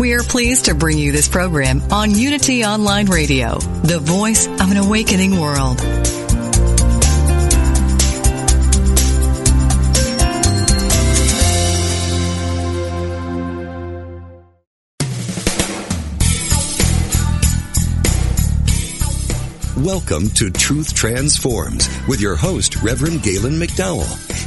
We are pleased to bring you this program on Unity Online Radio, the voice of an awakening world. Welcome to Truth Transforms with your host, Reverend Galen McDowell,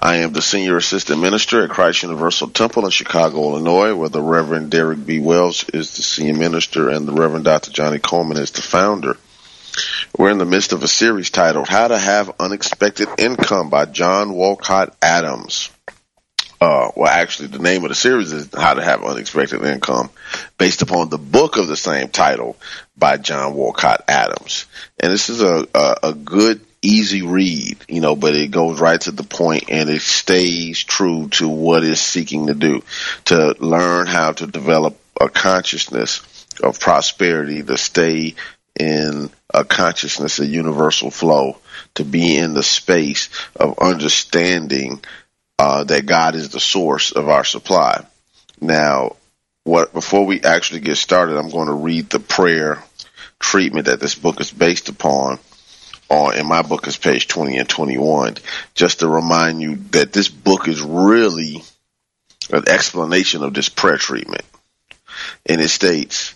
I am the Senior Assistant Minister at Christ Universal Temple in Chicago, Illinois, where the Reverend Derek B. Wells is the Senior Minister and the Reverend Dr. Johnnie Colemon is the founder. We're in the midst of a series titled How to Have Unexpected Income by John Walcott Adams. Uh, well, actually, the name of the series is How to Have Unexpected Income, based upon the book of the same title by John Walcott Adams. And this is a, a, a good easy read, you know, but it goes right to the point and it stays true to what it's seeking to do, to learn how to develop a consciousness of prosperity, to stay in a consciousness, a universal flow, to be in the space of understanding uh, that God is the source of our supply. Now, what before we actually get started, I'm going to read the prayer treatment that this book is based upon on in my book is page 20 and 21 just to remind you that this book is really an explanation of this prayer treatment. And it states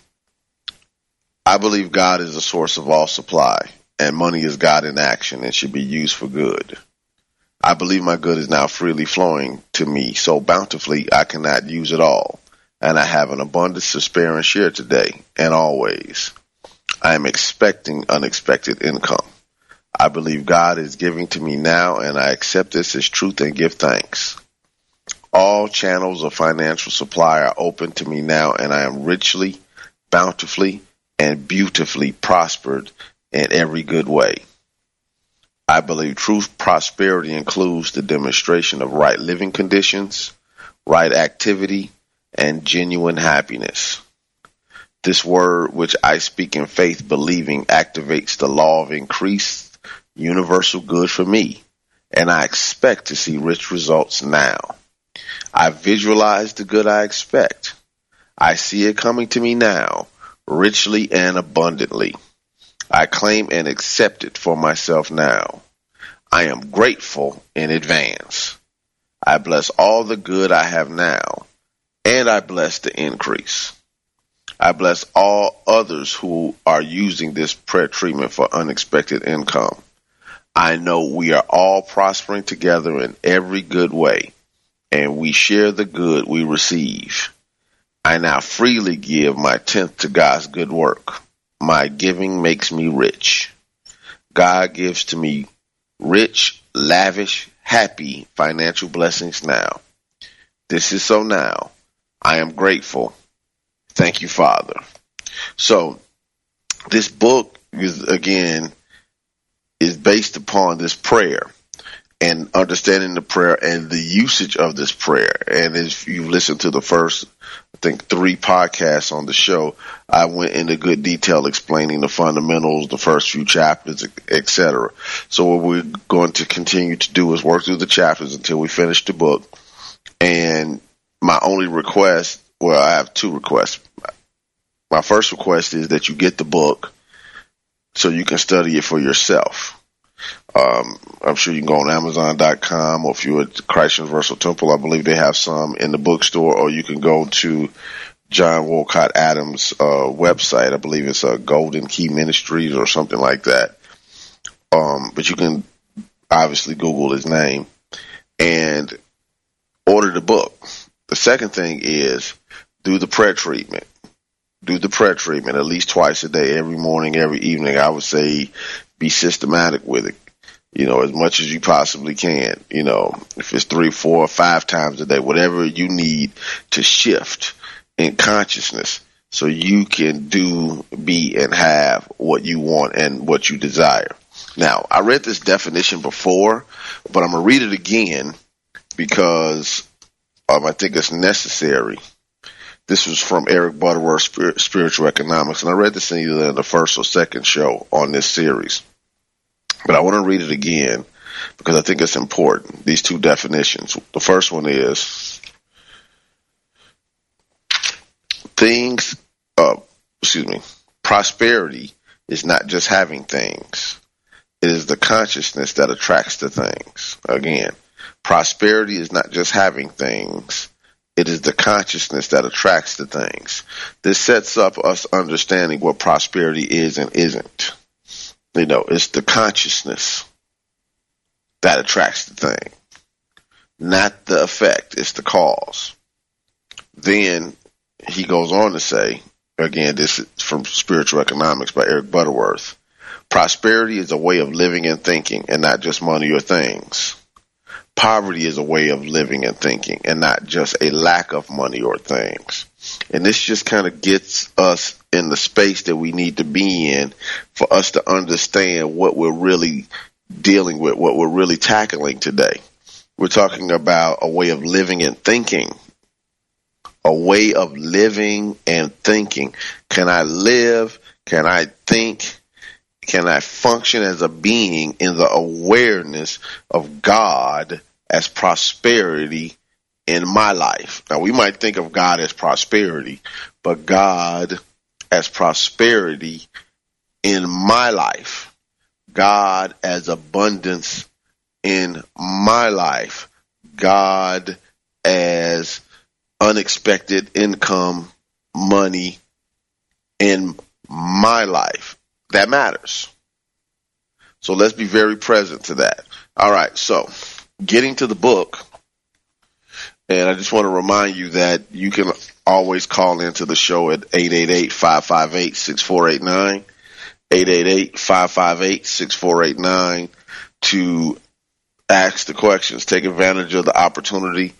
i believe god is the source of all supply and money is god in action and should be used for good. I believe my good is now freely flowing to me so bountifully i cannot use it all and i have an abundance to spare and share today and always. I am expecting unexpected income I believe God is giving to me now, and I accept this as truth and give thanks. All channels of financial supply are open to me now, and I am richly, bountifully, and beautifully prospered in every good way. I believe true prosperity includes the demonstration of right living conditions, right activity, and genuine happiness. This word, which I speak in faith believing, activates the law of increase universal good for me, and I expect to see rich results now. I visualize the good I expect. I see it coming to me now, richly and abundantly. I claim and accept it for myself now. I am grateful in advance. I bless all the good I have now, and I bless the increase. I bless all others who are using this prayer treatment for unexpected income. I know we are all prospering together in every good way, and we share the good we receive. I now freely give my tenth to God's good work. My giving makes me rich. God gives to me rich, lavish, happy financial blessings now. This is so now. I am grateful. Thank you, Father. So this book is again is based upon this prayer and understanding the prayer and the usage of this prayer. And if you listen to the first, I think three podcasts on the show, I went into good detail explaining the fundamentals, the first few chapters, etc. So what we're going to continue to do is work through the chapters until we finish the book. And my only request, well, I have two requests. My first request is that you get the book so you can study it for yourself. Um, I'm sure you can go on Amazon.com or if you're at Christ Universal Temple, I believe they have some in the bookstore, or you can go to John Wolcott Adams' uh, website. I believe it's a uh, Golden Key Ministries or something like that. Um, but you can obviously Google his name and order the book. The second thing is do the prayer treatment do the prayer treatment at least twice a day, every morning, every evening. I would say be systematic with it. You know, as much as you possibly can. You know, if it's three, four, five times a day, whatever you need to shift in consciousness so you can do, be, and have what you want and what you desire. Now, I read this definition before, but I'm going to read it again because um, I think it's necessary this was from Eric Butterworth, Spiritual Economics, and I read this in either the first or second show on this series. But I want to read it again because I think it's important. These two definitions. The first one is things, uh, excuse me, prosperity is not just having things. It is the consciousness that attracts the things. Again, prosperity is not just having things. It is the consciousness that attracts the things. This sets up us understanding what prosperity is and isn't. You know, it's the consciousness that attracts the thing, not the effect. It's the cause. Then he goes on to say, again, this is from Spiritual Economics by Eric Butterworth. Prosperity is a way of living and thinking and not just money or things poverty is a way of living and thinking and not just a lack of money or things. And this just kind of gets us in the space that we need to be in for us to understand what we're really dealing with, what we're really tackling today. We're talking about a way of living and thinking. A way of living and thinking. Can I live? Can I think? Can I function as a being in the awareness of God as prosperity in my life? Now we might think of God as prosperity, but God as prosperity in my life. God as abundance in my life. God as unexpected income, money in my life that matters. So let's be very present to that. All right. So getting to the book, and I just want to remind you that you can always call into the show at 888-558-6489, 888-558-6489 to ask the questions, take advantage of the opportunity.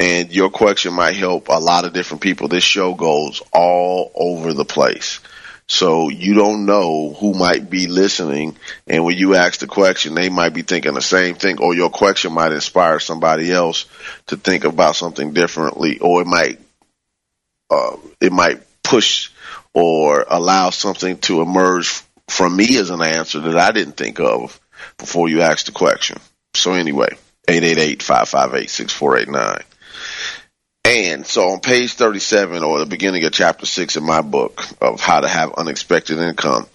And your question might help a lot of different people. This show goes all over the place. So you don't know who might be listening. And when you ask the question, they might be thinking the same thing or your question might inspire somebody else to think about something differently or it might, uh, it might push or allow something to emerge from me as an answer that I didn't think of before you asked the question. So anyway, 888-558-6489. And so on page 37 or the beginning of chapter 6 in my book of how to have unexpected income,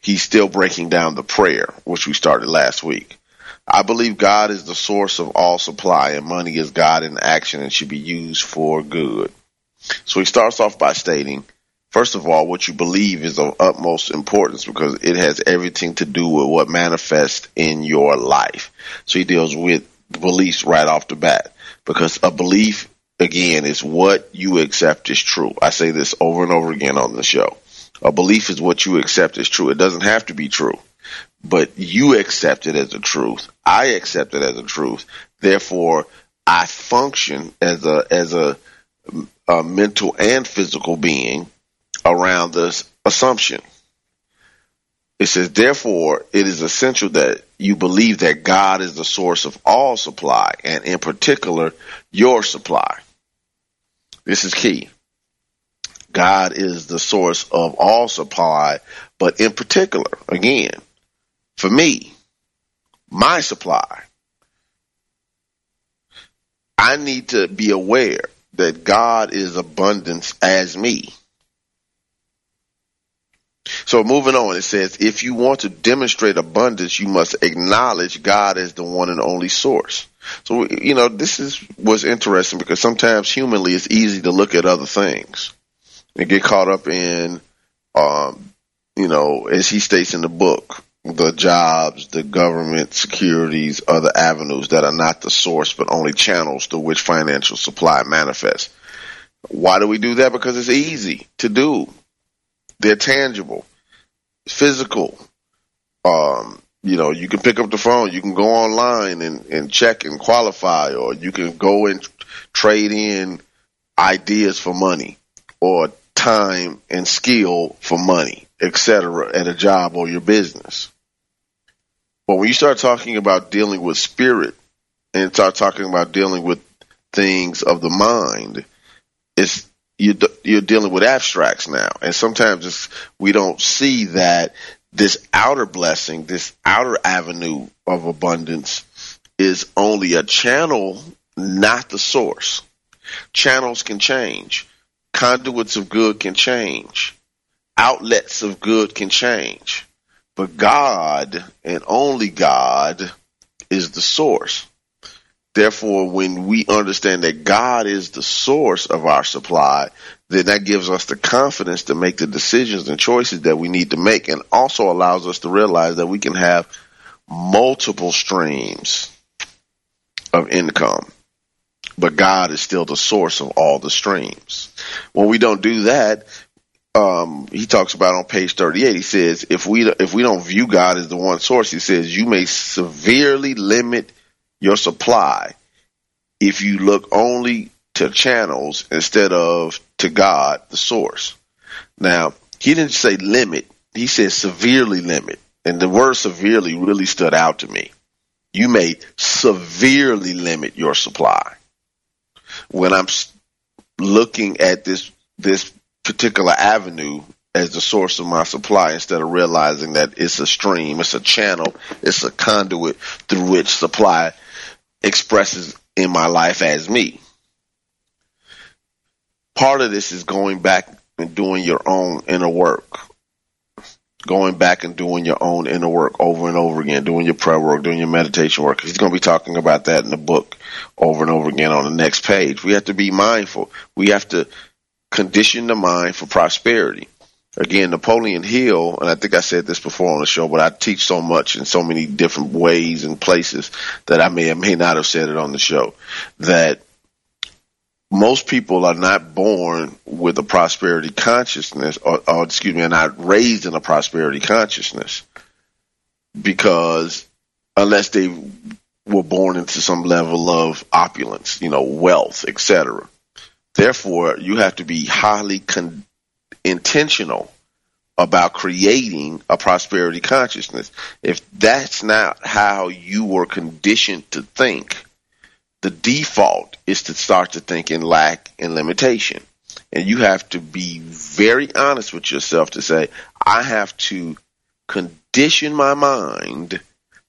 he's still breaking down the prayer, which we started last week. I believe God is the source of all supply and money is God in action and should be used for good. So he starts off by stating, first of all, what you believe is of utmost importance because it has everything to do with what manifests in your life. So he deals with beliefs right off the bat because a belief again, is what you accept is true. I say this over and over again on the show. A belief is what you accept is true. It doesn't have to be true, but you accept it as a truth. I accept it as a truth. Therefore, I function as a as a, a mental and physical being around this assumption. It says, therefore, it is essential that you believe that God is the source of all supply, and in particular, your supply. This is key. God is the source of all supply, but in particular, again, for me, my supply, I need to be aware that God is abundance as me. So moving on, it says, if you want to demonstrate abundance, you must acknowledge God as the one and only source. So, you know, this is, was interesting because sometimes humanly it's easy to look at other things and get caught up in, um, you know, as he states in the book, the jobs, the government, securities, other avenues that are not the source, but only channels through which financial supply manifests. Why do we do that? Because it's easy to do. They're tangible, physical. Um, you know, you can pick up the phone, you can go online and, and check and qualify, or you can go and trade in ideas for money or time and skill for money, etc., at a job or your business. But when you start talking about dealing with spirit and start talking about dealing with things of the mind, it's you, you're dealing with abstracts now, and sometimes we don't see that this outer blessing, this outer avenue of abundance, is only a channel, not the source. Channels can change. Conduits of good can change. Outlets of good can change. But God and only God is the source. Therefore, when we understand that God is the source of our supply, then that gives us the confidence to make the decisions and choices that we need to make and also allows us to realize that we can have multiple streams of income. But God is still the source of all the streams. When we don't do that, um, he talks about on page 38, he says, if we, if we don't view God as the one source, he says, you may severely limit your supply if you look only to channels instead of to God, the source. Now, he didn't say limit, he said severely limit. And the word severely really stood out to me. You may severely limit your supply. When I'm looking at this, this particular avenue as the source of my supply instead of realizing that it's a stream, it's a channel, it's a conduit through which supply expresses in my life as me. Part of this is going back and doing your own inner work. Going back and doing your own inner work over and over again, doing your prayer work, doing your meditation work. He's going to be talking about that in the book over and over again on the next page. We have to be mindful. We have to condition the mind for prosperity again, Napoleon Hill, and I think I said this before on the show, but I teach so much in so many different ways and places that I may or may not have said it on the show that most people are not born with a prosperity consciousness or, or excuse me, are not raised in a prosperity consciousness because unless they were born into some level of opulence, you know, wealth, etc. Therefore, you have to be highly con- intentional about creating a prosperity consciousness. If that's not how you were conditioned to think, the default is to start to think in lack and limitation. And you have to be very honest with yourself to say, I have to condition my mind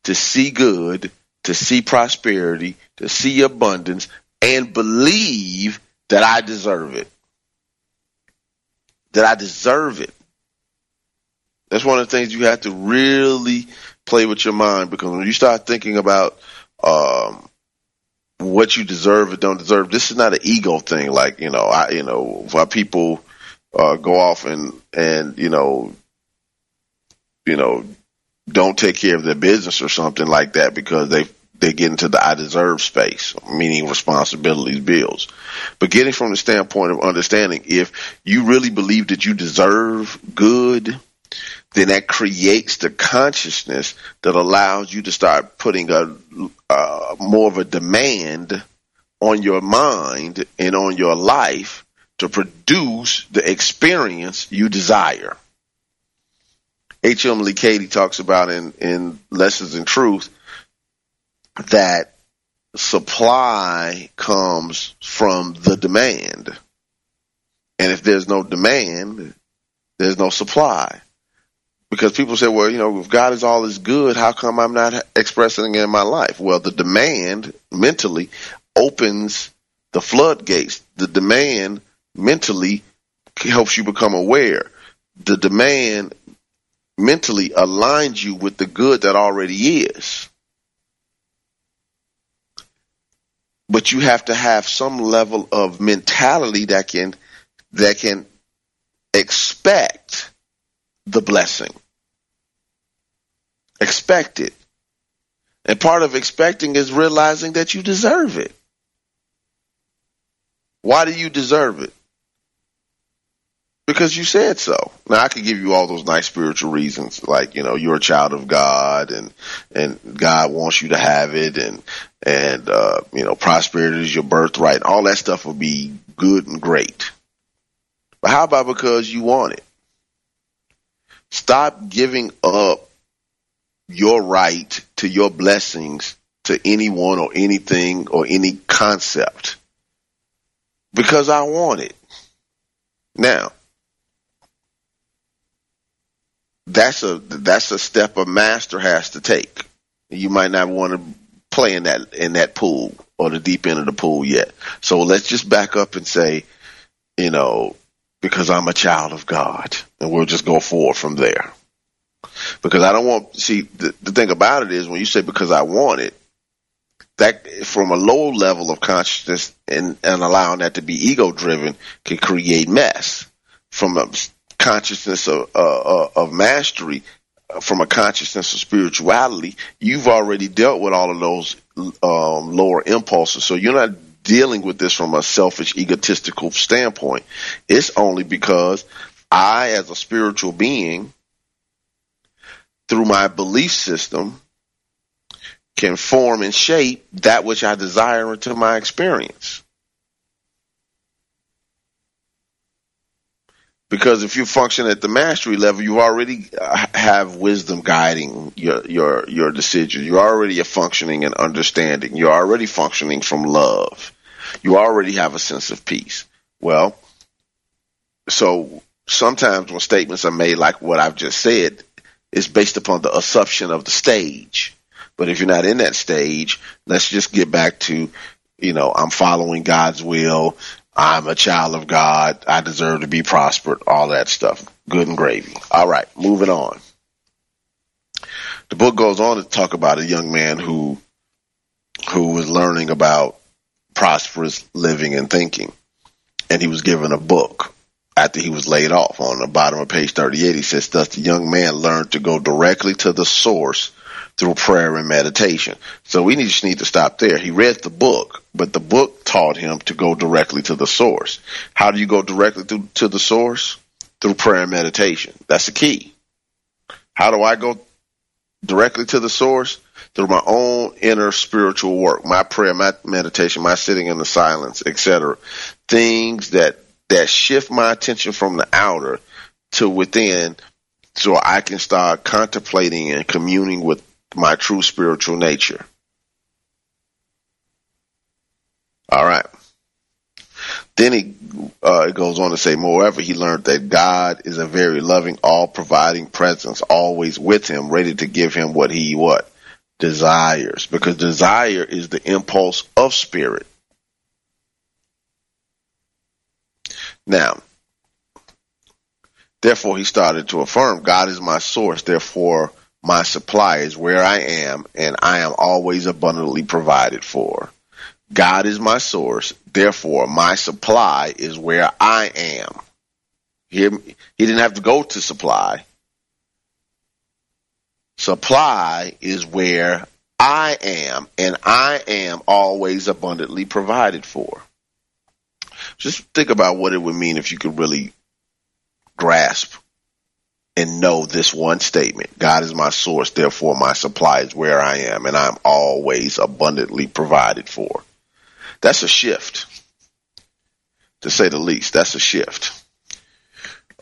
to see good, to see prosperity, to see abundance, and believe that I deserve it that I deserve it. That's one of the things you have to really play with your mind because when you start thinking about um, what you deserve or don't deserve, this is not an ego thing. Like you know, I you know, why people uh, go off and and you know, you know, don't take care of their business or something like that because they they get into the I deserve space, meaning responsibilities, bills. But getting from the standpoint of understanding, if you really believe that you deserve good, then that creates the consciousness that allows you to start putting a uh, more of a demand on your mind and on your life to produce the experience you desire. H. Emilie Cady talks about in, in Lessons in Truth that supply comes from the demand. And if there's no demand, there's no supply. Because people say, well, you know, if God is all is good, how come I'm not expressing it in my life? Well, the demand mentally opens the floodgates. The demand mentally helps you become aware. The demand mentally aligns you with the good that already is. But you have to have some level of mentality that can that can expect the blessing. Expect it. And part of expecting is realizing that you deserve it. Why do you deserve it? Because you said so. Now I could give you all those nice spiritual reasons, like you know you're a child of God, and and God wants you to have it, and and uh, you know prosperity is your birthright. and All that stuff will be good and great. But how about because you want it? Stop giving up your right to your blessings to anyone or anything or any concept because I want it. Now, that's a that's a step a master has to take. You might not want to play in that in that pool or the deep end of the pool yet. So let's just back up and say, you know, because I'm a child of God, and we'll just go forward from there. Because I don't want see the, the thing about it is when you say because I want it, that from a low level of consciousness and, and allowing that to be ego driven can create mess. From a consciousness of, uh, uh of mastery, uh, from a consciousness of spirituality, you've already dealt with all of those um, lower impulses. So you're not dealing with this from a selfish, egotistical standpoint. It's only because I, as a spiritual being, through my belief system, can form and shape that which I desire into my experience. Because if you function at the mastery level, you already uh, have wisdom guiding your your your decisions. You're already functioning and understanding. You're already functioning from love. You already have a sense of peace. Well, so sometimes when statements are made like what I've just said, it's based upon the assumption of the stage. But if you're not in that stage, let's just get back to, you know, I'm following God's will. I'm a child of God. I deserve to be prospered. All that stuff. Good and gravy. All right, moving on. The book goes on to talk about a young man who who was learning about prosperous living and thinking. And he was given a book after he was laid off. On the bottom of page 38, he says, Thus the young man learned to go directly to the source through prayer and meditation. So we just need to stop there. He read the book, but the book taught him to go directly to the source. How do you go directly to, to the source? Through prayer and meditation. That's the key. How do I go directly to the source? Through my own inner spiritual work, my prayer, my meditation, my sitting in the silence, etc. Things that, that shift my attention from the outer to within so I can start contemplating and communing with my true spiritual nature. All right. Then he uh, it goes on to say, moreover, he learned that God is a very loving, all-providing presence, always with him, ready to give him what he what desires, because desire is the impulse of spirit. Now, therefore, he started to affirm, God is my source. Therefore, my supply is where I am, and I am always abundantly provided for. God is my source, therefore my supply is where I am. He, he didn't have to go to supply. Supply is where I am, and I am always abundantly provided for. Just think about what it would mean if you could really grasp and know this one statement God is my source, therefore my supply is where I am, and I'm always abundantly provided for. That's a shift, to say the least. That's a shift.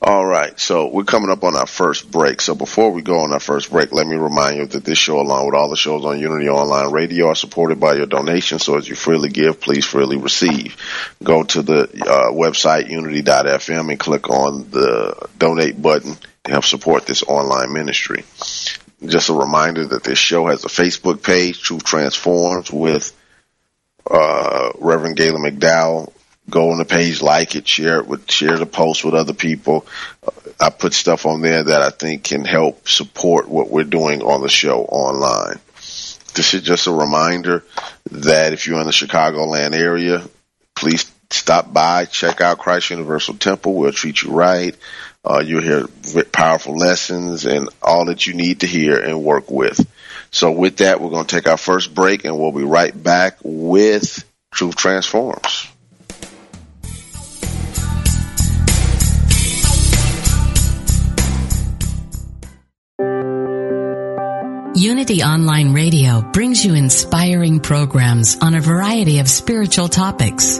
All right, so we're coming up on our first break. So before we go on our first break, let me remind you that this show, along with all the shows on Unity Online Radio, are supported by your donation. So as you freely give, please freely receive. Go to the uh, website unity.fm and click on the donate button to help support this online ministry. Just a reminder that this show has a Facebook page, Truth Transforms, with uh, Reverend Galen McDowell go on the page, like it, share it with, share the post with other people. Uh, I put stuff on there that I think can help support what we're doing on the show online. This is just a reminder that if you're in the Chicagoland area, please stop by, check out Christ Universal Temple. We'll treat you right. Uh, you'll hear powerful lessons and all that you need to hear and work with. So with that, we're going to take our first break and we'll be right back with Truth Transforms. Unity Online Radio brings you inspiring programs on a variety of spiritual topics.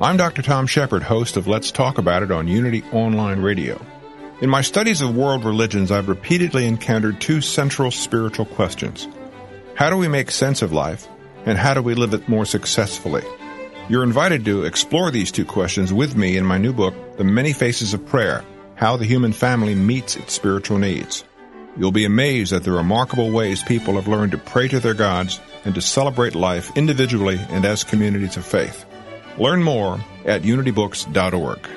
I'm Dr. Tom Shepherd, host of Let's Talk About It on Unity Online Radio. In my studies of world religions, I've repeatedly encountered two central spiritual questions. How do we make sense of life, and how do we live it more successfully? You're invited to explore these two questions with me in my new book, The Many Faces of Prayer How the Human Family Meets Its Spiritual Needs. You'll be amazed at the remarkable ways people have learned to pray to their gods and to celebrate life individually and as communities of faith. Learn more at unitybooks.org.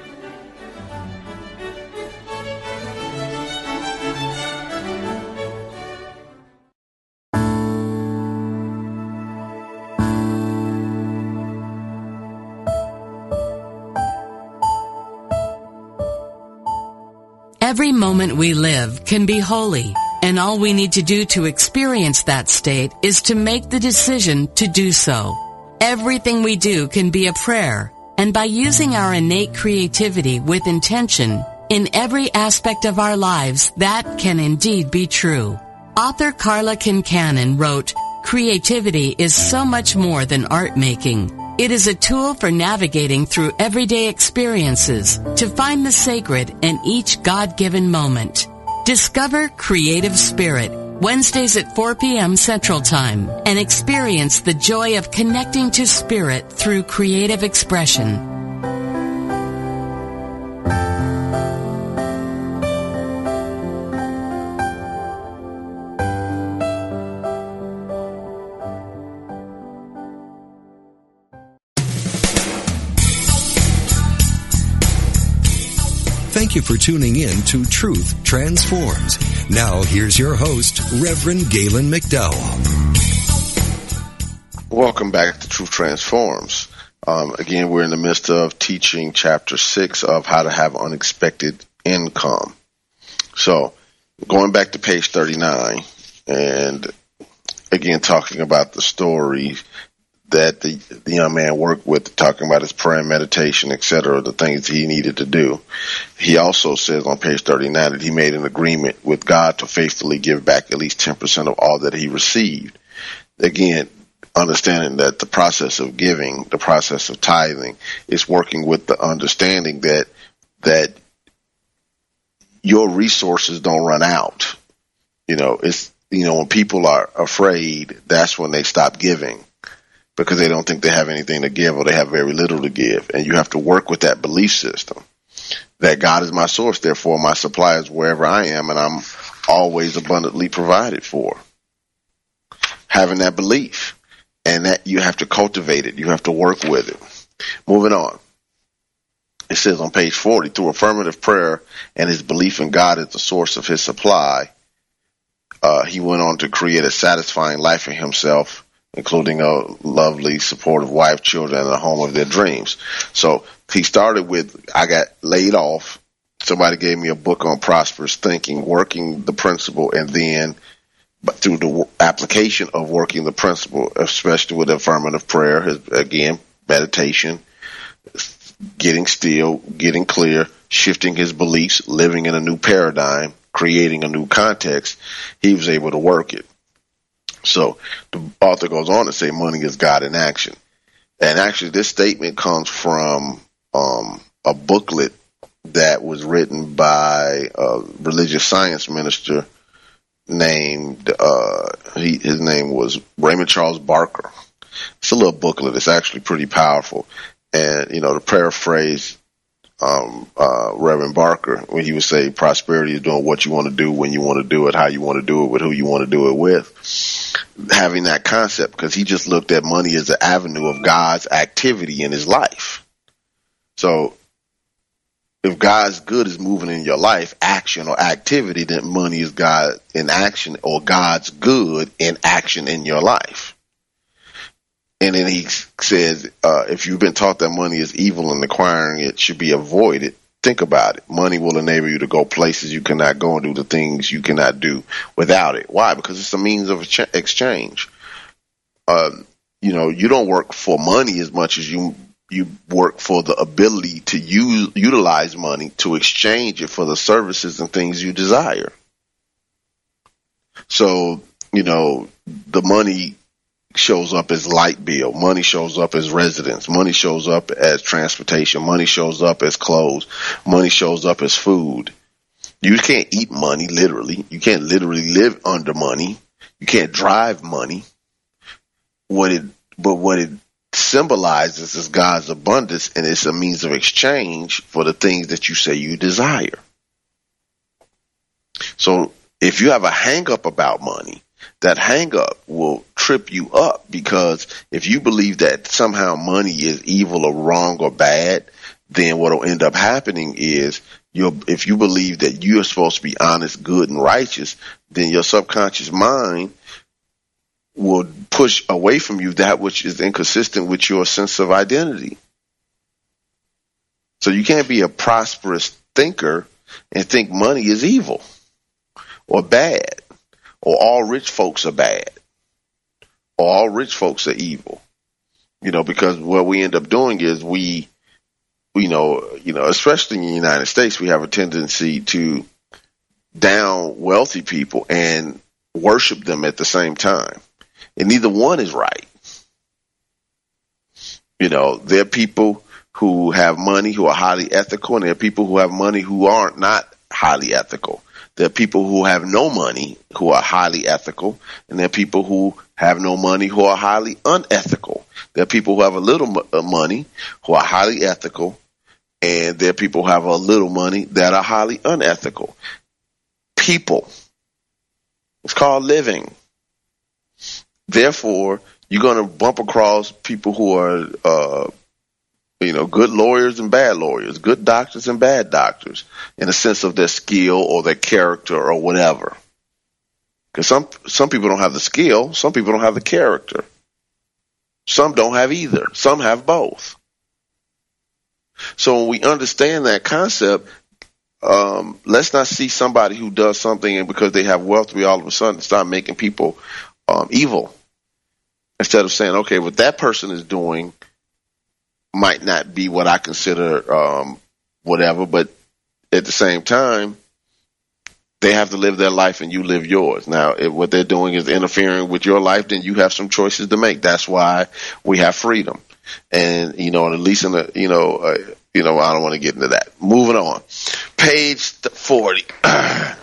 Every moment we live can be holy, and all we need to do to experience that state is to make the decision to do so. Everything we do can be a prayer, and by using our innate creativity with intention in every aspect of our lives, that can indeed be true. Author Karla Kincannon wrote, Creativity is so much more than art making. It is a tool for navigating through everyday experiences to find the sacred in each God-given moment. Discover Creative Spirit Wednesdays at 4 p.m. Central Time and experience the joy of connecting to spirit through creative expression. Thank you for tuning in to Truth Transforms. Now, here's your host, Reverend Galen McDowell. Welcome back to Truth Transforms. Um, again, we're in the midst of teaching chapter six of how to have unexpected income. So, going back to page 39 and again talking about the story that the, the young man worked with, talking about his prayer and meditation, etc., the things he needed to do. He also says on page 39 that he made an agreement with God to faithfully give back at least 10% of all that he received. Again, understanding that the process of giving, the process of tithing, is working with the understanding that that your resources don't run out. You know, it's you know when people are afraid, that's when they stop giving because they don't think they have anything to give or they have very little to give. And you have to work with that belief system that God is my source, therefore my supply is wherever I am and I'm always abundantly provided for. Having that belief and that you have to cultivate it. You have to work with it. Moving on. it says on page 40, through affirmative prayer and his belief in God as the source of his supply, uh, he went on to create a satisfying life for himself, including a lovely, supportive wife, children, and a home of their dreams. So he started with, I got laid off. Somebody gave me a book on prosperous thinking, working the principle, and then but through the application of working the principle, especially with affirmative prayer, again, meditation, getting still, getting clear, shifting his beliefs, living in a new paradigm, creating a new context, he was able to work it. So the author goes on to say money is God in action. And actually this statement comes from um, a booklet that was written by a religious science minister named uh, he, his name was Raymond Charles Barker. It's a little booklet. It's actually pretty powerful. And, you know, to paraphrase um, uh, Reverend Barker, when he would say prosperity is doing what you want to do, when you want to do it, how you want to do it, with who you want to do it with, having that concept, because he just looked at money as an avenue of God's activity in his life. So if God's good is moving in your life, action or activity, then money is God in action or God's good in action in your life. And then he says, uh, if you've been taught that money is evil and acquiring it should be avoided, think about it. Money will enable you to go places you cannot go and do the things you cannot do without it. Why? Because it's a means of exchange. Uh, you know, you don't work for money as much as you you work for the ability to use utilize money to exchange it for the services and things you desire. So, you know, the money shows up as light bill. Money shows up as residence. Money shows up as transportation. Money shows up as clothes. Money shows up as food. You can't eat money literally. You can't literally live under money. You can't drive money. What it, but what it symbolizes is God's abundance and it's a means of exchange for the things that you say you desire. So if you have a hang up about money, that hang up will trip you up because if you believe that somehow money is evil or wrong or bad, then what will end up happening is you if you believe that you're supposed to be honest, good, and righteous, then your subconscious mind will push away from you that which is inconsistent with your sense of identity. So you can't be a prosperous thinker and think money is evil or bad or all rich folks are bad or all rich folks are evil. You know, because what we end up doing is we, you know, you know, especially in the United States, we have a tendency to down wealthy people and worship them at the same time. And neither one is right. You know, there are people who have money who are highly ethical and there are people who have money who aren't not highly ethical. There are people who have no money who are highly ethical, and there are people who have no money who are highly unethical. There are people who have a little uh, money who are highly ethical, and there are people who have a little money that are highly unethical. People. It's called living. Therefore, you're going to bump across people who are uh, you know, good lawyers and bad lawyers, good doctors and bad doctors in a sense of their skill or their character or whatever. Because some, some people don't have the skill. Some people don't have the character. Some don't have either. Some have both. So when we understand that concept, um, let's not see somebody who does something and because they have wealth, we all of a sudden start making people um, evil. Instead of saying, okay, what that person is doing – might not be what I consider um, whatever, but at the same time, they have to live their life and you live yours. Now, if what they're doing is interfering with your life, then you have some choices to make. That's why we have freedom. And, you know, at least in the, you know, uh, you know, I don't want to get into that. Moving on. Page 40.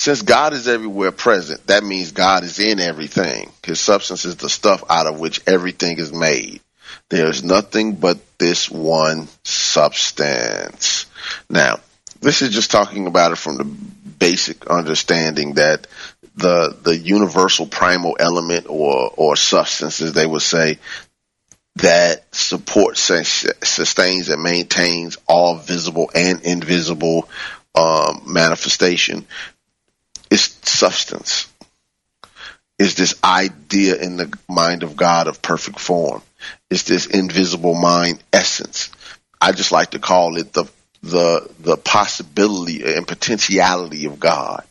Since God is everywhere present, that means God is in everything. His substance is the stuff out of which everything is made. There is nothing but this one substance. Now, this is just talking about it from the basic understanding that the the universal primal element or or substance, as they would say, that supports, sustains, and maintains all visible and invisible um, manifestation is substance. Is this idea in the mind of God of perfect form? Is this invisible mind essence? I just like to call it the the the possibility and potentiality of God.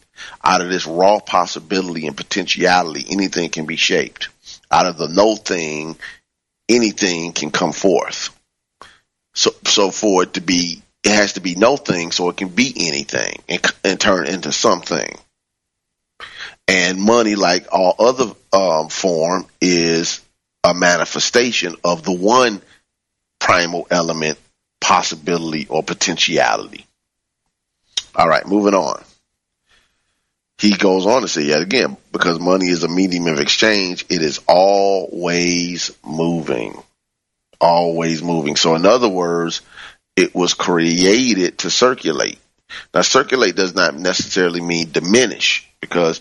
Out of this raw possibility and potentiality, anything can be shaped. Out of the no thing, anything can come forth. So, so for it to be, it has to be no thing, so it can be anything and, and turn into something. And money, like all other um, form, is a manifestation of the one primal element, possibility or potentiality. All right, moving on he goes on to say yet again, because money is a medium of exchange, it is always moving. Always moving. So in other words, it was created to circulate. Now circulate does not necessarily mean diminish because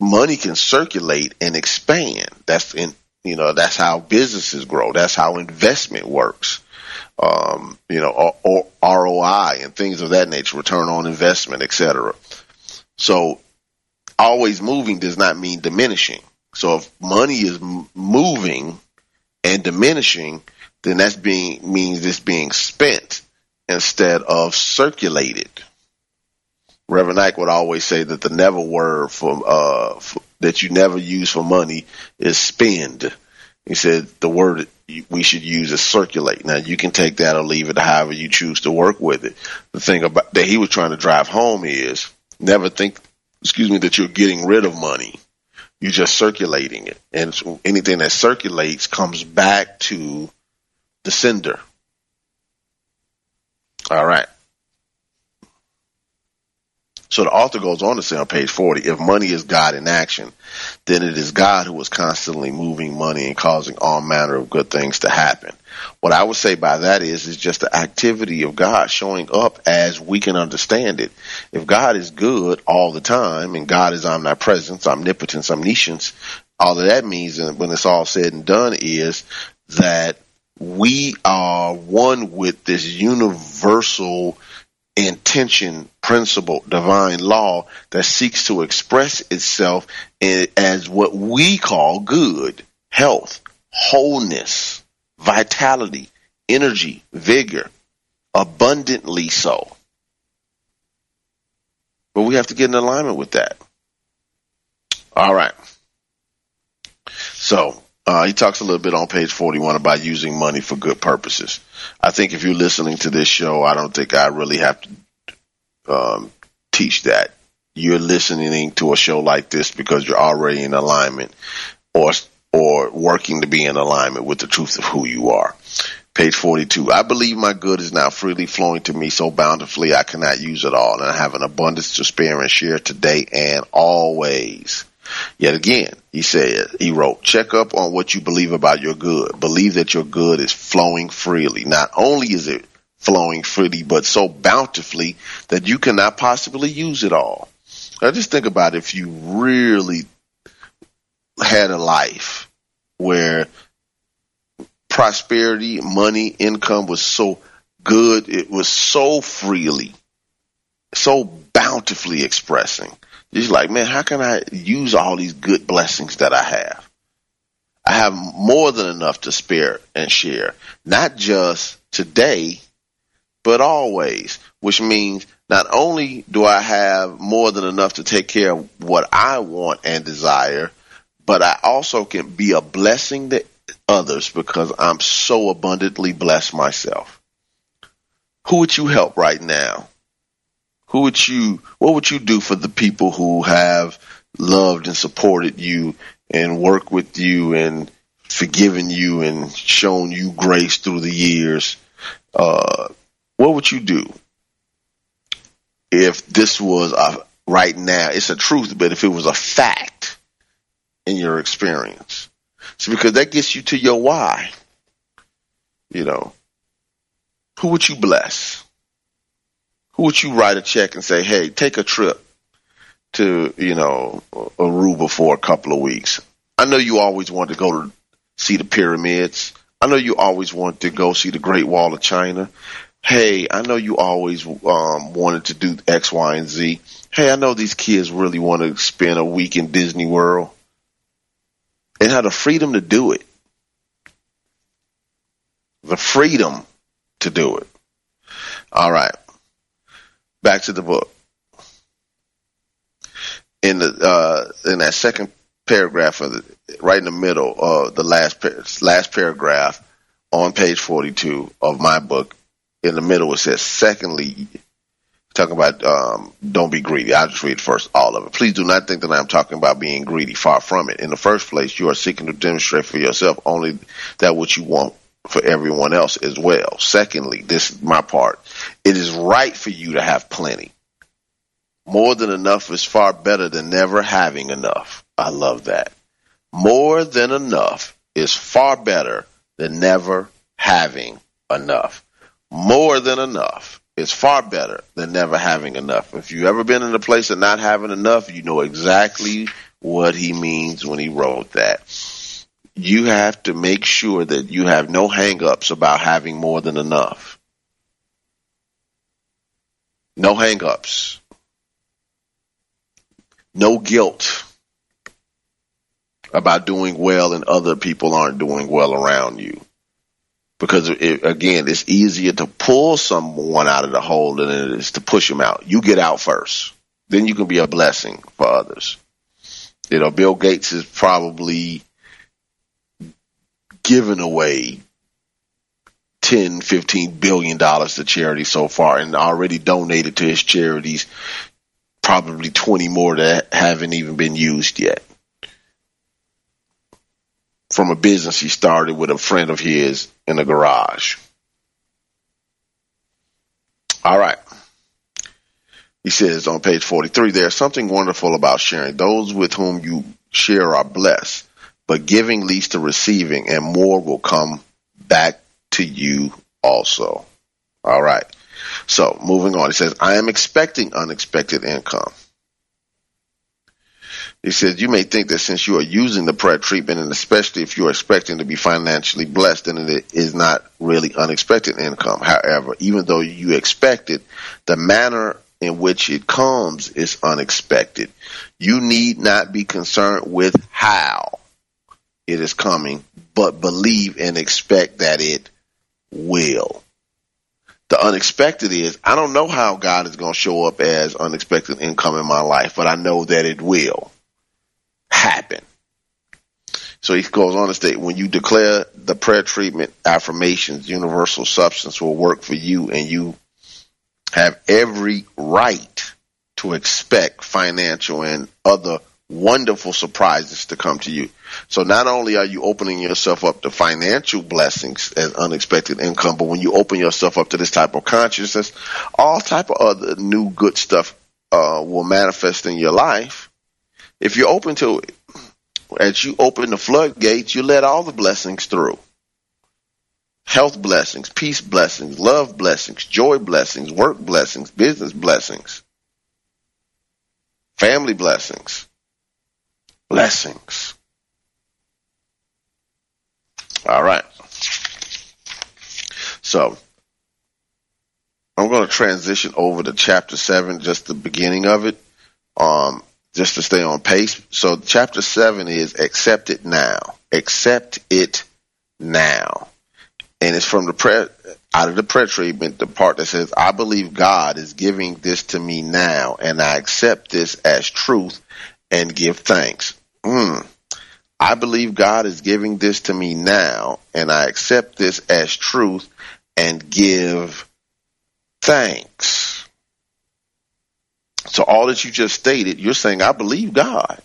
money can circulate and expand. That's in, you know, that's how businesses grow. That's how investment works. Um, you know, or, or ROI and things of that nature, return on investment, etc. So always moving does not mean diminishing. So if money is moving and diminishing, then that's being means it's being spent instead of circulated. Reverend Ike would always say that the never word for, uh, for, that you never use for money is spend. He said the word we should use is circulate. Now you can take that or leave it however you choose to work with it. The thing about that he was trying to drive home is never think excuse me, that you're getting rid of money. You're just circulating it. And anything that circulates comes back to the sender. All right. So the author goes on to say on page 40, if money is God in action, then it is God who is constantly moving money and causing all manner of good things to happen. What I would say by that is, is just the activity of God showing up as we can understand it. If God is good all the time and God is omnipresence, omnipotence, omniscience, all of that means when it's all said and done is that we are one with this universal intention, principle, divine law that seeks to express itself as what we call good, health, wholeness, vitality, energy, vigor, abundantly so. But we have to get in alignment with that. All right. So uh, he talks a little bit on page 41 about using money for good purposes. I think if you're listening to this show, I don't think I really have to um, teach that. You're listening to a show like this because you're already in alignment or or working to be in alignment with the truth of who you are. Page 42. I believe my good is now freely flowing to me so bountifully I cannot use it all, and I have an abundance to spare and share today and always. Yet again, he said, he wrote, check up on what you believe about your good. Believe that your good is flowing freely. Not only is it flowing freely, but so bountifully that you cannot possibly use it all. Now just think about if you really had a life where prosperity, money, income was so good, it was so freely, so bountifully expressing. It's like, man, how can I use all these good blessings that I have? I have more than enough to spare and share, not just today, but always, which means not only do I have more than enough to take care of what I want and desire, but I also can be a blessing to others because I'm so abundantly blessed myself. Who would you help right now? Who would you, what would you do for the people who have loved and supported you and worked with you and forgiven you and shown you grace through the years? Uh, what would you do if this was a, right now, it's a truth, but if it was a fact in your experience. So because that gets you to your why. You know, who would you bless? Who would you write a check and say, hey, take a trip to, you know, Aruba for a couple of weeks? I know you always wanted to go to see the pyramids. I know you always wanted to go see the Great Wall of China. Hey, I know you always um, wanted to do X, Y, and Z. Hey, I know these kids really want to spend a week in Disney World and have the freedom to do it. The freedom to do it. All right. Back to the book. In the uh, in that second paragraph of the, right in the middle of the last last paragraph on page 42 of my book, in the middle it says, secondly, talking about um, don't be greedy. I'll just read first all of it. Please do not think that I'm talking about being greedy. Far from it. In the first place, you are seeking to demonstrate for yourself only that what you want for everyone else as well. Secondly, this is my part. It is right for you to have plenty. More than enough is far better than never having enough. I love that. More than enough is far better than never having enough. More than enough is far better than never having enough. If you've ever been in a place of not having enough, you know exactly what he means when he wrote that you have to make sure that you have no hangups about having more than enough. No hangups. No guilt about doing well and other people aren't doing well around you. Because it, again, it's easier to pull someone out of the hole than it is to push them out. You get out first. Then you can be a blessing for others. You know, Bill Gates is probably given away 10, 15 billion dollars to charity so far and already donated to his charities probably 20 more that haven't even been used yet. From a business he started with a friend of his in a garage. All right. He says on page 43, there's something wonderful about sharing. Those with whom you share are blessed but giving leads to receiving and more will come back to you also. All right. So moving on, he says, I am expecting unexpected income. He says, you may think that since you are using the prayer treatment and especially if you're expecting to be financially blessed, then it is not really unexpected income. However, even though you expect it, the manner in which it comes is unexpected. You need not be concerned with how it is coming, but believe and expect that it will. The unexpected is I don't know how God is going to show up as unexpected income in my life, but I know that it will happen. So he goes on to state, when you declare the prayer treatment affirmations, universal substance will work for you and you have every right to expect financial and other wonderful surprises to come to you. So not only are you opening yourself up to financial blessings and unexpected income, but when you open yourself up to this type of consciousness, all type of other new good stuff uh, will manifest in your life. If you're open to it, as you open the floodgates, you let all the blessings through. Health blessings, peace blessings, love blessings, joy blessings, work blessings, business blessings, family blessings blessings. All right. So I'm going to transition over to chapter seven, just the beginning of it, um, just to stay on pace. So chapter seven is accept it now. Accept it now. And it's from the prayer, out of the prayer treatment, the part that says, I believe God is giving this to me now and I accept this as truth and give thanks. Mm. I believe God is giving this to me now, and I accept this as truth and give thanks. So all that you just stated, you're saying, I believe God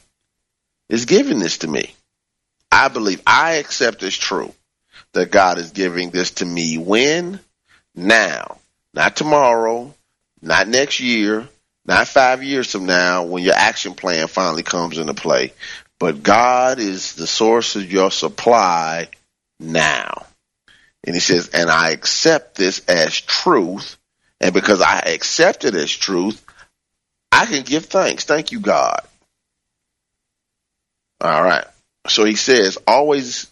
is giving this to me. I believe, I accept as true that God is giving this to me when? Now. Not tomorrow, not next year, not five years from now when your action plan finally comes into play, but God is the source of your supply now. And he says, and I accept this as truth. And because I accept it as truth, I can give thanks. Thank you, God. All right. So he says, always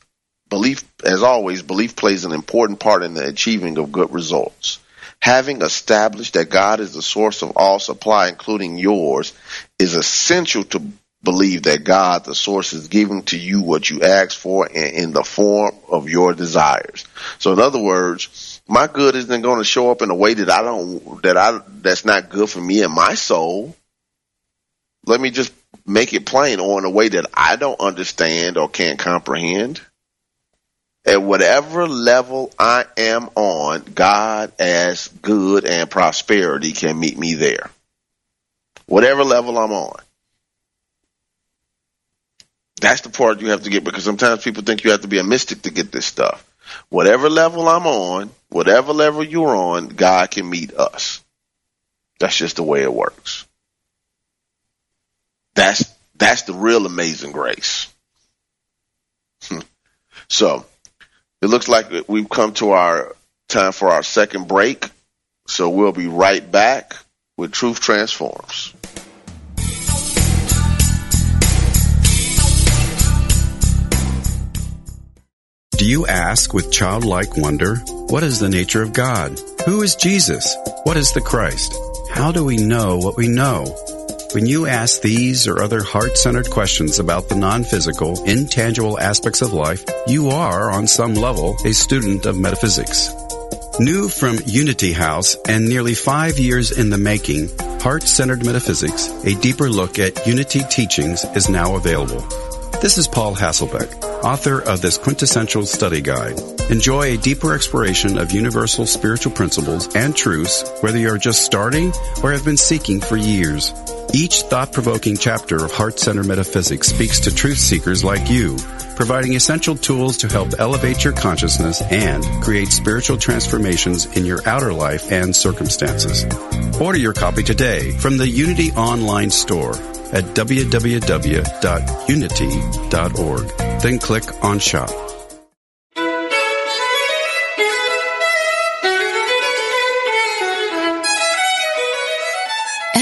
belief, as always, belief plays an important part in the achieving of good results. Having established that God is the source of all supply, including yours, is essential to believe that God, the source, is giving to you what you ask for in, the form of your desires. So in other words, my good isn't going to show up in a way that I don't, that I, that's not good for me and my soul. Let me just make it plain or in a way that I don't understand or can't comprehend. At whatever level I am on, God as good and prosperity can meet me there. Whatever level I'm on. That's the part you have to get because sometimes people think you have to be a mystic to get this stuff. Whatever level I'm on, whatever level you're on, God can meet us. That's just the way it works. That's that's the real amazing grace. Hmm. so it looks like we've come to our time for our second break. So we'll be right back with Truth Transforms. Do you ask with childlike wonder, what is the nature of God? Who is Jesus? What is the Christ? How do we know what we know? When you ask these or other heart-centered questions about the non-physical, intangible aspects of life, you are, on some level, a student of metaphysics. New from Unity House and nearly five years in the making, Heart-Centered Metaphysics, a deeper look at Unity teachings is now available. This is Paul Hasselbeck author of this quintessential study guide. Enjoy a deeper exploration of universal spiritual principles and truths, whether you're just starting or have been seeking for years. Each thought-provoking chapter of Heart Center Metaphysics speaks to truth seekers like you, providing essential tools to help elevate your consciousness and create spiritual transformations in your outer life and circumstances. Order your copy today from the Unity Online Store at www.unity.org. Then click on Shop.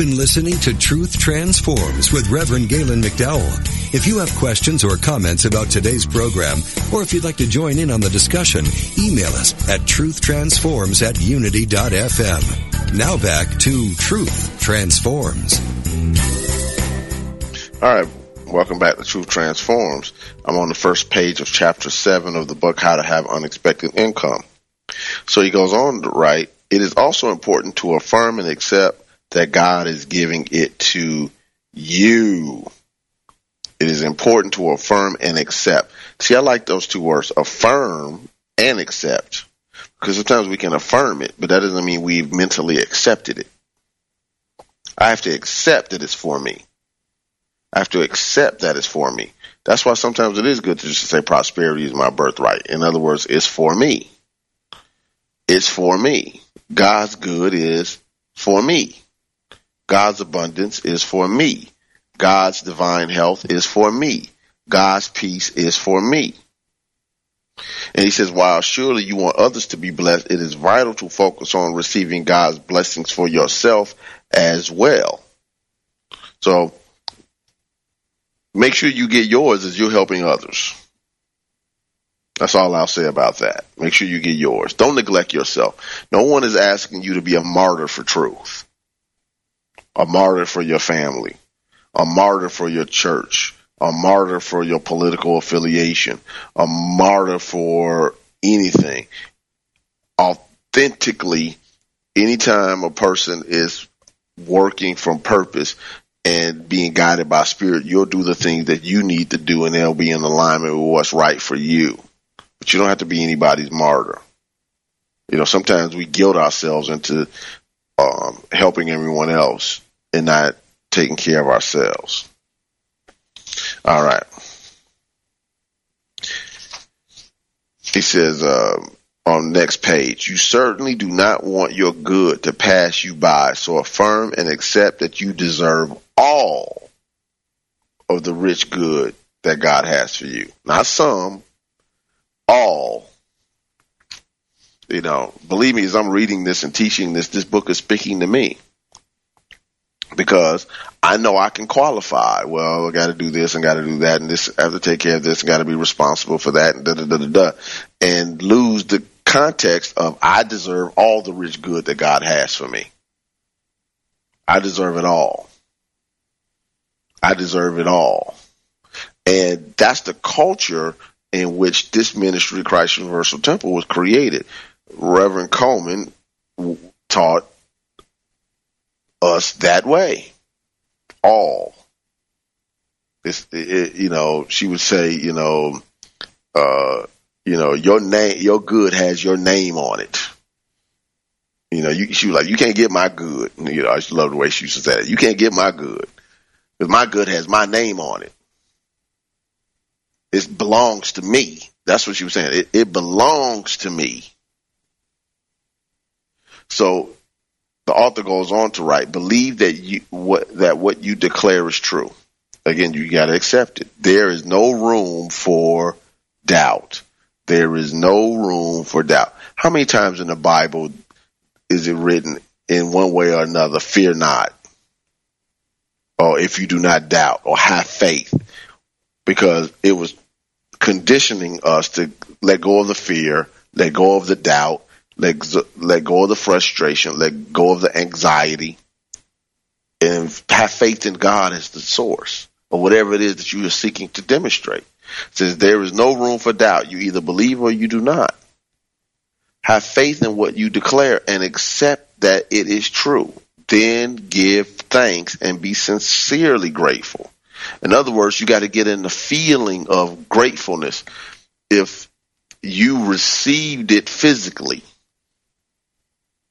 Been listening to Truth Transforms with Reverend Galen McDowell. If you have questions or comments about today's program, or if you'd like to join in on the discussion, email us at truthtransforms at unity.fm. Now back to Truth Transforms. All right. Welcome back to Truth Transforms. I'm on the first page of chapter seven of the book, How to Have Unexpected Income. So he goes on to write, it is also important to affirm and accept that God is giving it to you. It is important to affirm and accept. See, I like those two words, affirm and accept. Because sometimes we can affirm it, but that doesn't mean we've mentally accepted it. I have to accept that it's for me. I have to accept that it's for me. That's why sometimes it is good to just say prosperity is my birthright. In other words, it's for me. It's for me. God's good is for me. God's abundance is for me. God's divine health is for me. God's peace is for me. And he says, while surely you want others to be blessed, it is vital to focus on receiving God's blessings for yourself as well. So make sure you get yours as you're helping others. That's all I'll say about that. Make sure you get yours. Don't neglect yourself. No one is asking you to be a martyr for truth, a martyr for your family, a martyr for your church, a martyr for your political affiliation, a martyr for anything. Authentically, anytime a person is working from purpose and being guided by spirit, you'll do the things that you need to do and they'll be in alignment with what's right for you. But you don't have to be anybody's martyr. You know, sometimes we guilt ourselves into um, helping everyone else and not taking care of ourselves. All right. He says, uh, on next page, you certainly do not want your good to pass you by, so affirm and accept that you deserve all of the rich good that God has for you. Not some, all. You know, believe me, as I'm reading this and teaching this, this book is speaking to me because I know I can qualify. Well, I got to do this and got to do that, and this I have to take care of this and got to be responsible for that, and da da da da da, and lose the context of I deserve all the rich good that God has for me. I deserve it all. I deserve it all. And that's the culture in which this ministry, Christ Universal Temple, was created. Reverend Colemon taught us that way. All. It's, it, you know, she would say, you know, uh, you know, your name, your good has your name on it. You know, you, she was like, you can't get my good. You know, I just love the way she used to say it. You can't get my good. Because my good has my name on it. It belongs to me. That's what she was saying. It, it belongs to me. So the author goes on to write, believe that you, what, that what you declare is true. Again, you got to accept it. There is no room for doubt. There is no room for doubt. How many times in the Bible is it written in one way or another, fear not? Or if you do not doubt or have faith, because it was conditioning us to let go of the fear, let go of the doubt, let, let go of the frustration, let go of the anxiety, and have faith in God as the source or whatever it is that you are seeking to demonstrate. Says there is no room for doubt. You either believe or you do not. Have faith in what you declare and accept that it is true. Then give thanks and be sincerely grateful. In other words, you got to get in the feeling of gratefulness. If you received it physically,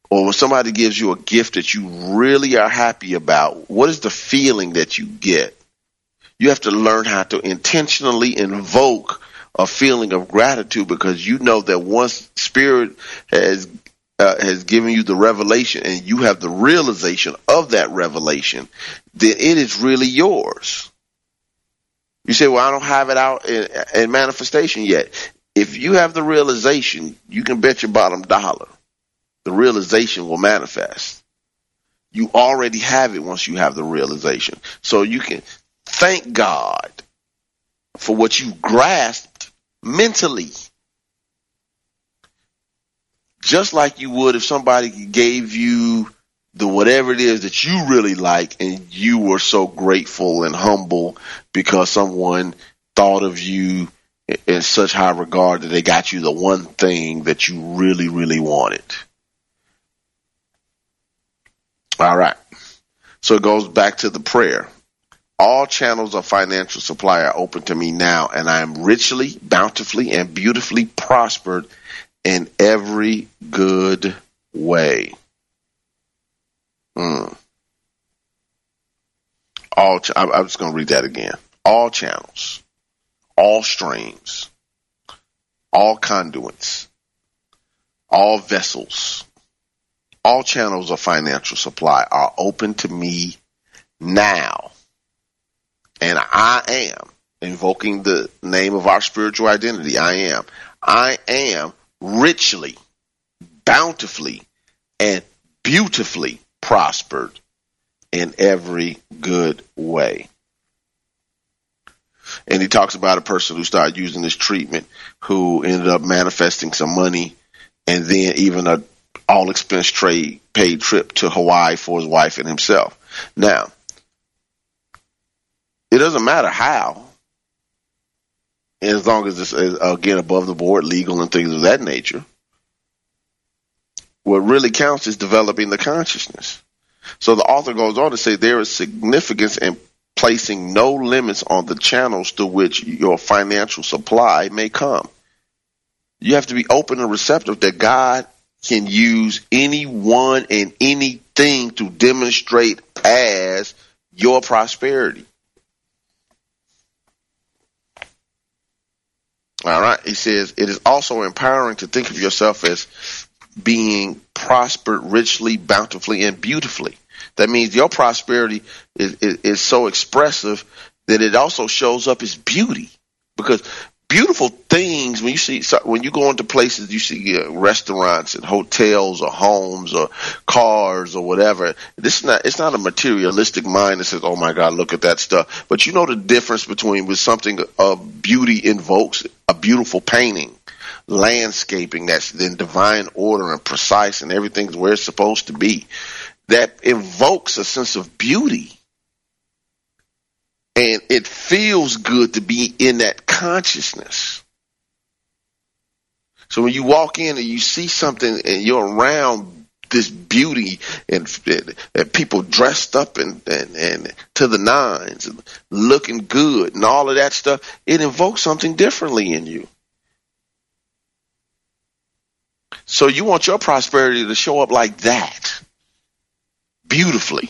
or when somebody gives you a gift that you really are happy about, what is the feeling that you get? You have to learn how to intentionally invoke a feeling of gratitude because you know that once spirit has uh, has given you the revelation and you have the realization of that revelation, then it is really yours. You say, well, I don't have it out in, in manifestation yet. If you have the realization, you can bet your bottom dollar the realization will manifest. You already have it once you have the realization. So you can thank God for what you grasped mentally. Just like you would if somebody gave you the whatever it is that you really like and you were so grateful and humble because someone thought of you in such high regard that they got you the one thing that you really, really wanted. All right. So it goes back to the prayer. All channels of financial supply are open to me now, and I am richly, bountifully, and beautifully prospered in every good way. Mm. All, ch- I'm just going to read that again. All channels, all streams, all conduits, all vessels, all channels of financial supply are open to me now. And I am invoking the name of our spiritual identity. I am. I am richly, bountifully, and beautifully prospered in every good way. And he talks about a person who started using this treatment who ended up manifesting some money and then even a all expense trade paid trip to Hawaii for his wife and himself. Now, it doesn't matter how, as long as it's again above the board, legal and things of that nature. What really counts is developing the consciousness. So the author goes on to say there is significance in placing no limits on the channels through which your financial supply may come. You have to be open and receptive that God can use anyone and anything to demonstrate as your prosperity. All right. He says it is also empowering to think of yourself as being prospered richly, bountifully, and beautifully. That means your prosperity is, is, is so expressive that it also shows up as beauty because beautiful things when you see when you go into places you see uh, restaurants and hotels or homes or cars or whatever. This is not it's not a materialistic mind that says oh my god look at that stuff. But you know the difference between with something of beauty invokes a beautiful painting landscaping that's in divine order and precise and everything's where it's supposed to be that invokes a sense of beauty and it feels good to be in that consciousness. So when you walk in and you see something and you're around this beauty and, and people dressed up and, and, and to the nines and looking good and all of that stuff, it invokes something differently in you. So you want your prosperity to show up like that, beautifully.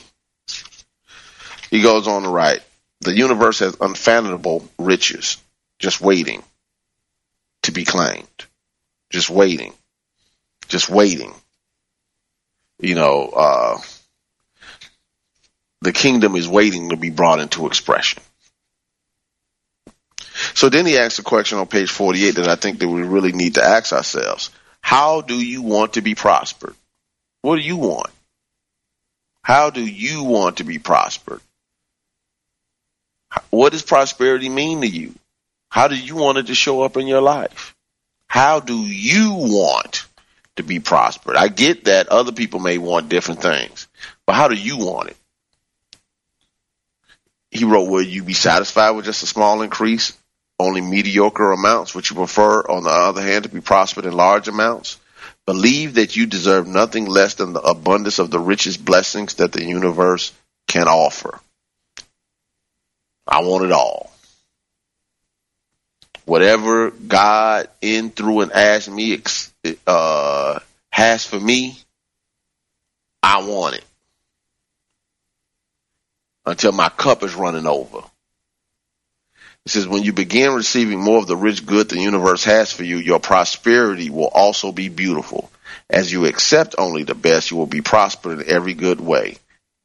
He goes on to write, the universe has unfathomable riches just waiting to be claimed. Just waiting. Just waiting. You know, uh, the kingdom is waiting to be brought into expression. So then he asks a question on page 48 that I think that we really need to ask ourselves. How do you want to be prospered? What do you want? How do you want to be prospered? What does prosperity mean to you? How do you want it to show up in your life? How do you want to be prospered? I get that other people may want different things, but how do you want it? He wrote, will you be satisfied with just a small increase? Only mediocre amounts? Would you prefer, on the other hand, to be prospered in large amounts? Believe that you deserve nothing less than the abundance of the richest blessings that the universe can offer. I want it all. Whatever God in, through, and as me uh, has for me, I want it until my cup is running over. It says, when you begin receiving more of the rich good the universe has for you, your prosperity will also be beautiful. As you accept only the best, you will be prospered in every good way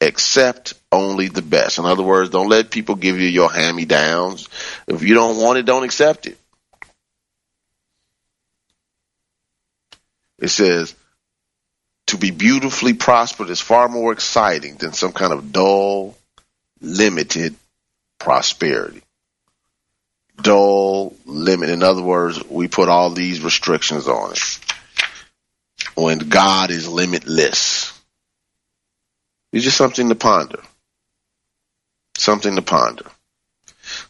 accept only the best. In other words, don't let people give you your hand me downs. If you don't want it, don't accept it. It says, to be beautifully prospered is far more exciting than some kind of dull, limited prosperity. Dull, limit. In other words, we put all these restrictions on it. When God is limitless. It's just something to ponder. Something to ponder.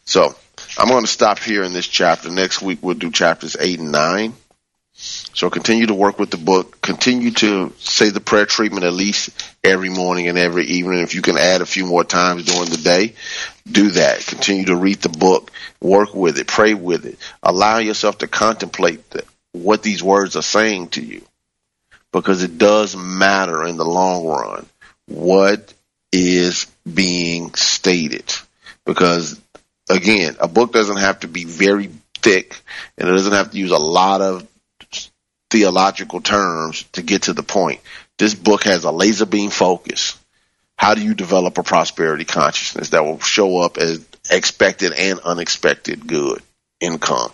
So I'm going to stop here in this chapter. Next week we'll do chapters eight and nine. So continue to work with the book. Continue to say the prayer treatment at least every morning and every evening. If you can add a few more times during the day, do that. Continue to read the book, work with it, pray with it. Allow yourself to contemplate the, what these words are saying to you because it does matter in the long run what is being stated. Because again, a book doesn't have to be very thick and it doesn't have to use a lot of theological terms to get to the point. This book has a laser beam focus. How do you develop a prosperity consciousness that will show up as expected and unexpected good income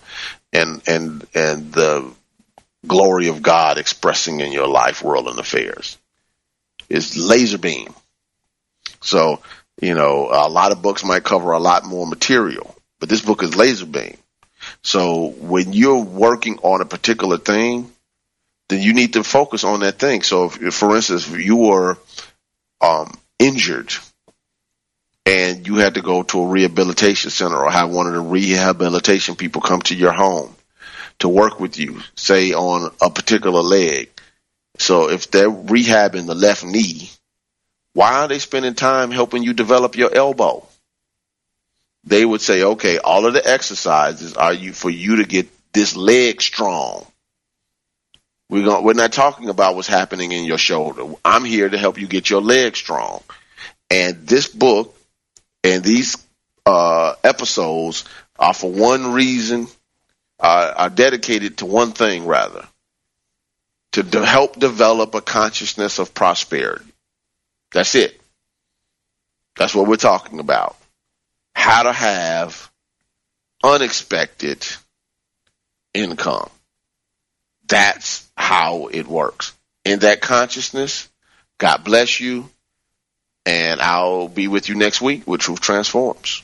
and and and the glory of God expressing in your life, world, and affairs? Is laser beam. So, you know, a lot of books might cover a lot more material, but this book is laser beam. So when you're working on a particular thing, then you need to focus on that thing. So if, if for instance, if you were um, injured and you had to go to a rehabilitation center or have one of the rehabilitation people come to your home to work with you, say on a particular leg. So if they're rehabbing the left knee, why are they spending time helping you develop your elbow? They would say, okay, all of the exercises are you for you to get this leg strong. We're going, we're not talking about what's happening in your shoulder. I'm here to help you get your leg strong. And this book and these uh, episodes are for one reason, uh, are dedicated to one thing rather, to de- help develop a consciousness of prosperity. That's it. That's what we're talking about. How to have unexpected income. That's how it works. In that consciousness, God bless you, and I'll be with you next week with Truth Transforms.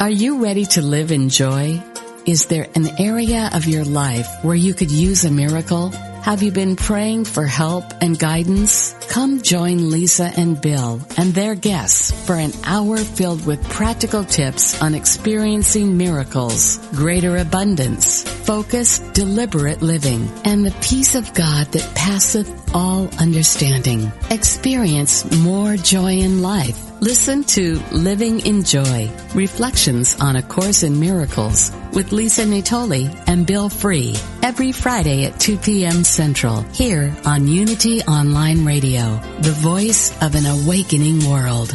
Are you ready to live in joy? Is there an area of your life where you could use a miracle? Have you been praying for help and guidance? Come join Lisa and Bill and their guests for an hour filled with practical tips on experiencing miracles, greater abundance, focused, deliberate living, and the peace of God that passeth all understanding. Experience more joy in life. Listen to Living in Joy, Reflections on A Course in Miracles with Lisa Natoli and Bill Free every Friday at 2 p.m. Central here on Unity Online Radio, the voice of an awakening world.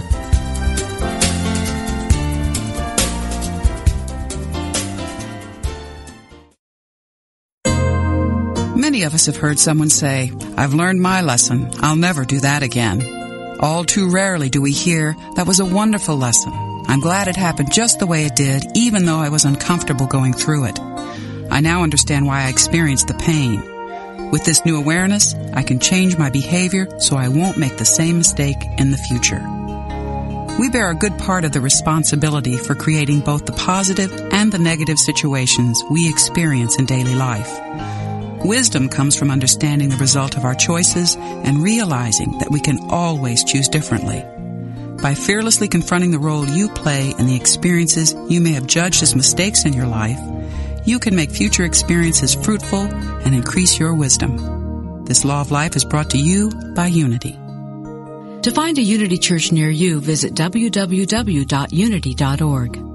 Many of us have heard someone say, I've learned my lesson. I'll never do that again. All too rarely do we hear, that was a wonderful lesson. I'm glad it happened just the way it did, even though I was uncomfortable going through it. I now understand why I experienced the pain. With this new awareness, I can change my behavior so I won't make the same mistake in the future. We bear a good part of the responsibility for creating both the positive and the negative situations we experience in daily life. Wisdom comes from understanding the result of our choices and realizing that we can always choose differently. By fearlessly confronting the role you play and the experiences you may have judged as mistakes in your life, you can make future experiences fruitful and increase your wisdom. This law of life is brought to you by Unity. To find a Unity Church near you, visit www.unity.org.